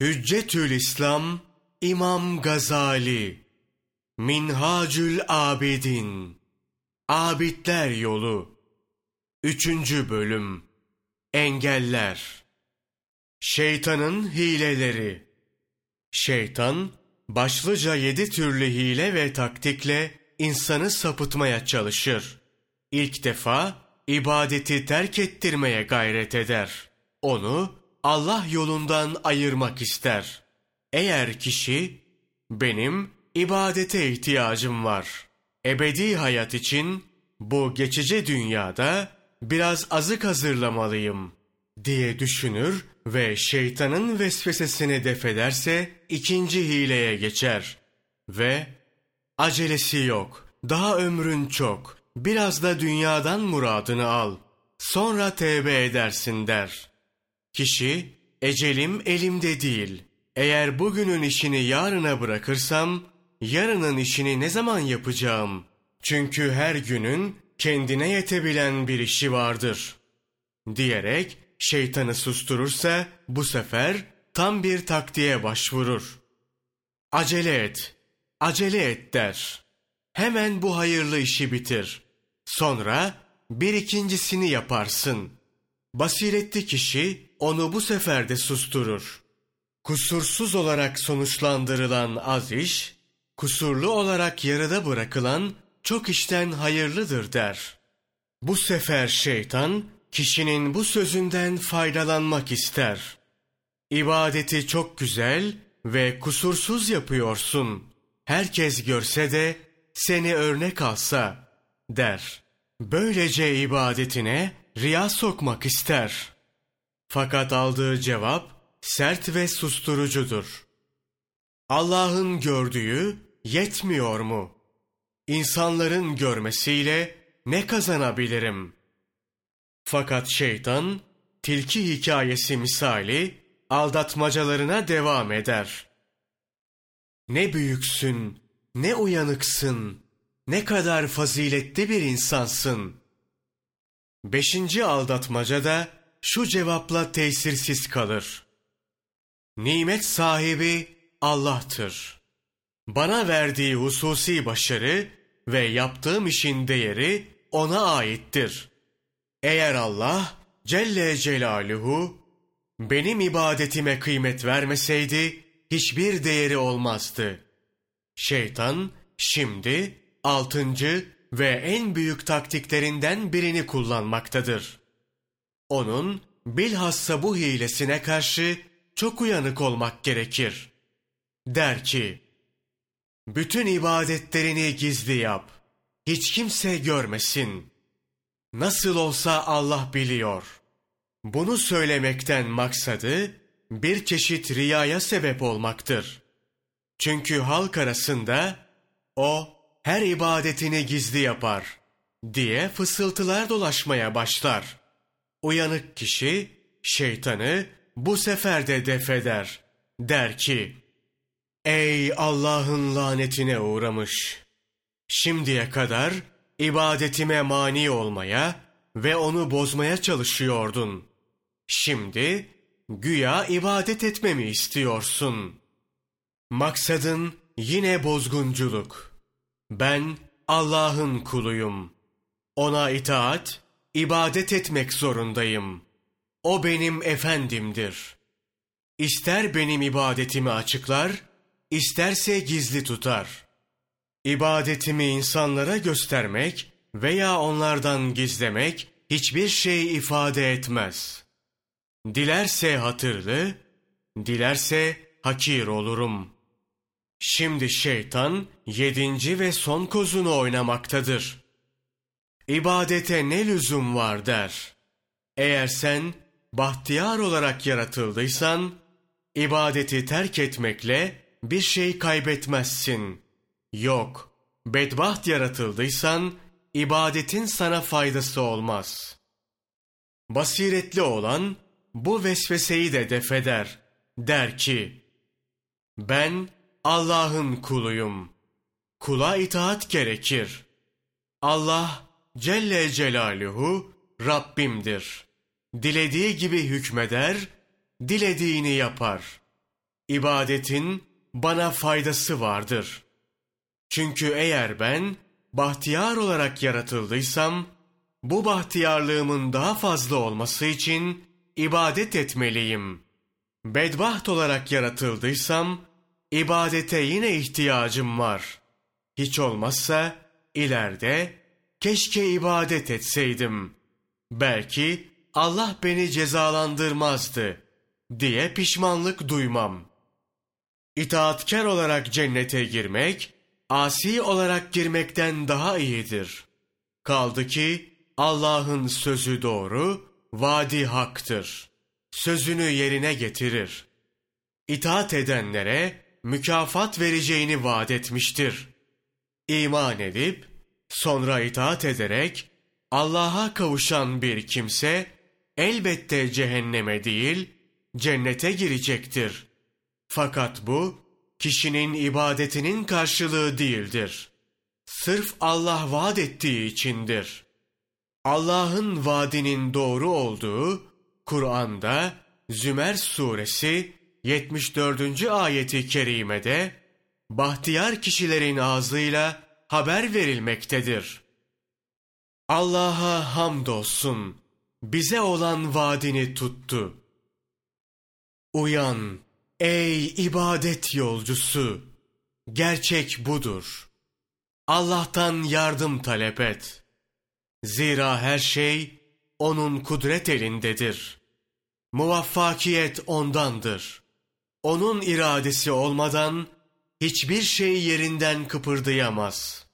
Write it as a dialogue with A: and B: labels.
A: Hüccetül İslam İmam Gazali Minhacül Abidin Abidler Yolu Üçüncü Bölüm Engeller Şeytanın Hileleri Şeytan, başlıca yedi türlü hile ve taktikle insanı sapıtmaya çalışır. İlk defa ibadeti terk ettirmeye gayret eder. Onu Allah yolundan ayırmak ister. Eğer kişi benim ibadete ihtiyacım var. Ebedi hayat için bu geçici dünyada biraz azık hazırlamalıyım diye düşünür ve şeytanın vesvesesini defederse ikinci hileye geçer ve acelesi yok, daha ömrün çok, biraz da dünyadan muradını al, sonra tevbe edersin der.'' Kişi, ecelim elimde değil. Eğer bugünün işini yarına bırakırsam, yarının işini ne zaman yapacağım? Çünkü her günün kendine yetebilen bir işi vardır. Diyerek şeytanı susturursa bu sefer tam bir taktiğe başvurur. Acele et, acele et der. Hemen bu hayırlı işi bitir. Sonra bir ikincisini yaparsın. Basiretli kişi onu bu sefer de susturur. Kusursuz olarak sonuçlandırılan az iş, kusurlu olarak yarıda bırakılan çok işten hayırlıdır der. Bu sefer şeytan, kişinin bu sözünden faydalanmak ister. İbadeti çok güzel ve kusursuz yapıyorsun. Herkes görse de seni örnek alsa der. Böylece ibadetine riya sokmak ister.'' Fakat aldığı cevap sert ve susturucudur. Allah'ın gördüğü yetmiyor mu? İnsanların görmesiyle ne kazanabilirim? Fakat şeytan tilki hikayesi misali aldatmacalarına devam eder. Ne büyüksün, ne uyanıksın, ne kadar faziletli bir insansın. Beşinci aldatmaca da şu cevapla tesirsiz kalır. Nimet sahibi Allah'tır. Bana verdiği hususi başarı ve yaptığım işin değeri ona aittir. Eğer Allah Celle Celaluhu benim ibadetime kıymet vermeseydi hiçbir değeri olmazdı. Şeytan şimdi altıncı ve en büyük taktiklerinden birini kullanmaktadır. Onun bilhassa bu hilesine karşı çok uyanık olmak gerekir. Der ki, bütün ibadetlerini gizli yap. Hiç kimse görmesin. Nasıl olsa Allah biliyor. Bunu söylemekten maksadı bir çeşit riyaya sebep olmaktır. Çünkü halk arasında o her ibadetini gizli yapar diye fısıltılar dolaşmaya başlar. Uyanık kişi şeytanı bu sefer de defeder. Der ki, Ey Allah'ın lanetine uğramış! Şimdiye kadar ibadetime mani olmaya ve onu bozmaya çalışıyordun. Şimdi güya ibadet etmemi istiyorsun. Maksadın yine bozgunculuk. Ben Allah'ın kuluyum. Ona itaat ibadet etmek zorundayım. O benim efendimdir. İster benim ibadetimi açıklar, isterse gizli tutar. İbadetimi insanlara göstermek veya onlardan gizlemek hiçbir şey ifade etmez. Dilerse hatırlı, dilerse hakir olurum. Şimdi şeytan yedinci ve son kozunu oynamaktadır.'' İbadete ne lüzum var der. Eğer sen bahtiyar olarak yaratıldıysan, ibadeti terk etmekle bir şey kaybetmezsin. Yok, bedbaht yaratıldıysan, ibadetin sana faydası olmaz. Basiretli olan, bu vesveseyi de defeder. Der ki, ben Allah'ın kuluyum. Kula itaat gerekir. Allah, Celle Celaluhu Rabbimdir. Dilediği gibi hükmeder, dilediğini yapar. ibadetin bana faydası vardır. Çünkü eğer ben bahtiyar olarak yaratıldıysam, bu bahtiyarlığımın daha fazla olması için ibadet etmeliyim. Bedbaht olarak yaratıldıysam, ibadete yine ihtiyacım var. Hiç olmazsa ileride keşke ibadet etseydim. Belki Allah beni cezalandırmazdı diye pişmanlık duymam. İtaatkar olarak cennete girmek, asi olarak girmekten daha iyidir. Kaldı ki Allah'ın sözü doğru, vadi haktır. Sözünü yerine getirir. İtaat edenlere mükafat vereceğini vaat etmiştir. İman edip, sonra itaat ederek, Allah'a kavuşan bir kimse, elbette cehenneme değil, cennete girecektir. Fakat bu, kişinin ibadetinin karşılığı değildir. Sırf Allah vaat ettiği içindir. Allah'ın vaadinin doğru olduğu, Kur'an'da Zümer suresi 74. ayeti kerimede, bahtiyar kişilerin ağzıyla haber verilmektedir. Allah'a hamdolsun, bize olan vaadini tuttu. Uyan, ey ibadet yolcusu, gerçek budur. Allah'tan yardım talep et. Zira her şey onun kudret elindedir. Muvaffakiyet ondandır. Onun iradesi olmadan hiçbir şey yerinden kıpırdayamaz.''